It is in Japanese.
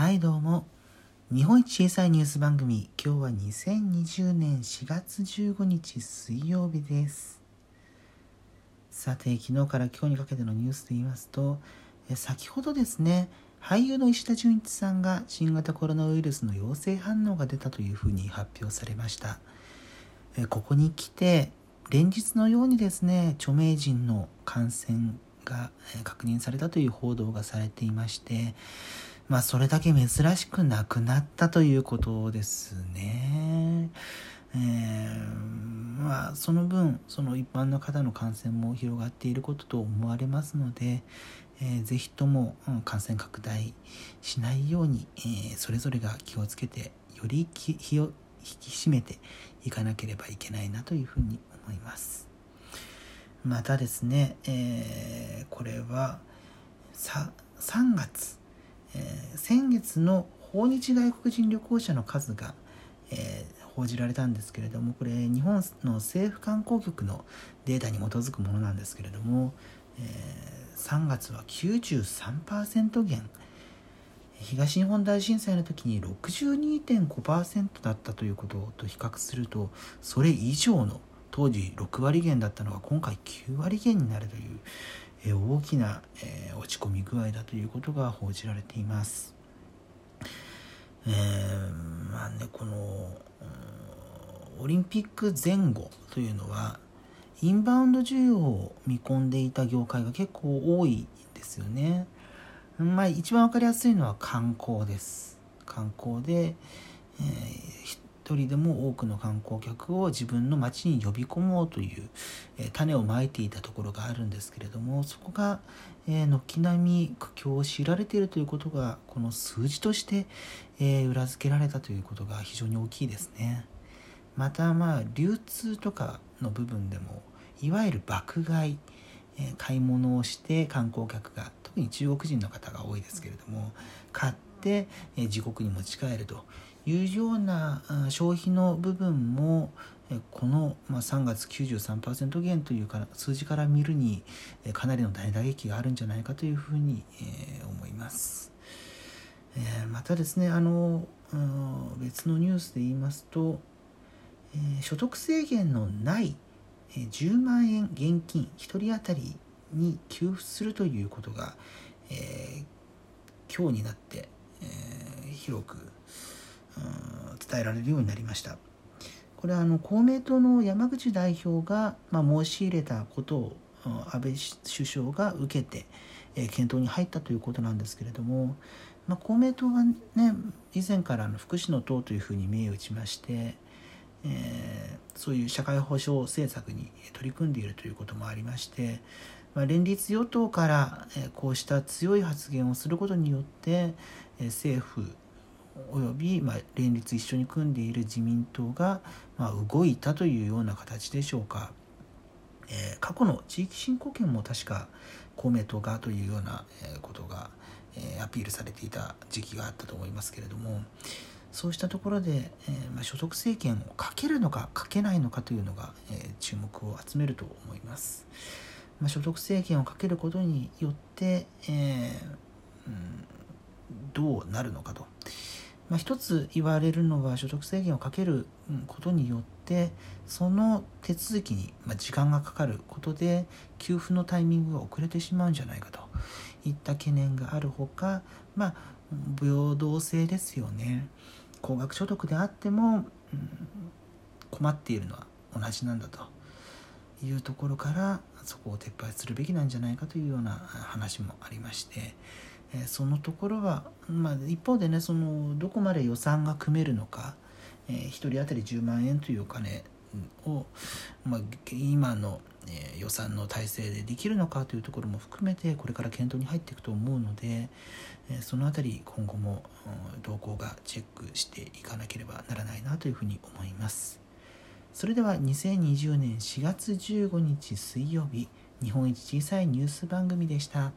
はいどうも。日本一小さいニュース番組。今日は2020年4月15日水曜日です。さて昨日から今日にかけてのニュースで言いますと先ほどですね俳優の石田純一さんが新型コロナウイルスの陽性反応が出たというふうに発表されました。ここに来て連日のようにですね著名人の感染が確認されたという報道がされていましてまあそれだけ珍しくなくなったということですね。えー、まあその分その一般の方の感染も広がっていることと思われますので、えー、ぜひとも、うん、感染拡大しないように、えー、それぞれが気をつけてより気を引き締めていかなければいけないなというふうに思います。またですね、えー、これはさ3月、えー、先月の訪日外国人旅行者の数が、えー、報じられたんですけれどもこれ日本の政府観光局のデータに基づくものなんですけれども、え3月は93%減。東日本大震災の時に62.5%だったということと比較するとそれ以上の当時6割減だったのが今回9割減になるという、え大きな、え落ち込み具合だということが報じられています。えー、まあねこのオリンピック前後というのはインバウンド需要を見込んでいた業界が結構多いですよね。まあ一番分かりやすいのは観光です。観光で、えー、一人でも多くの観光客を自分の町に呼び込もうという、えー、種をまいていたところがあるんですけれどもそこが、えー、軒並み苦境を強いられているということがこの数字として、えー、裏付けられたということが非常に大きいですね。またまあ流通とかの部分でもいわゆる爆買い、え買い物をして観光客が特に中国人の方が多いですけれども買って、え自国に持ち帰るというような消費の部分もこの3月93%減という数字から見るにかなりの大打撃があるんじゃないかというふうに思います。またですねあの別のニュースで言いますと所得制限のない10万円現金1人当たりに給付するということが、今日になって、広く伝えられるようになりました。これはあの公明党の山口代表が、まあ、申し入れたことを安倍首相が受けて、え、検討に入ったということなんですけれども、まあ、公明党はね以前からの福祉の党というふうに銘打ちまして、えー、そういう社会保障政策に取り組んでいるということもありまして、まあ、連立与党から、こうした強い発言をすることによって、えー、政府および、ま、連立一緒に組んでいる自民党が、ま、動いたというような形でしょうか、え、過去の地域振興権も確か公明党がというようなことが、え、アピールされていた時期があったと思いますけれどもそうしたところで、え、ま、所得制限をかけるのかかけないのかというのが、え注目を集めると思います。ま、所得制限をかけることによって、えうん、どうなるのかと。まあ、一つ言われるのは所得制限をかけることによってその手続きに時間がかかることで給付のタイミングが遅れてしまうんじゃないかと。いった懸念があるほか、まあ、平等性ですよね。高額所得であっても、うん、困っているのは同じなんだと。いうところからそこを撤廃するべきなんじゃないかというような話もありまして。えそのところは、まあ、一方でねそのどこまで予算が組めるのか、えー、1人当たり10万円というお金を、まあ、今の、えー、予算の体制でできるのかというところも含めてこれから検討に入っていくと思うので、えー、その辺り今後も、うん、動向がチェックしていかなければならないなというふうに思います。それでは2020年4月15日水曜日日本一小さいニュース番組でした。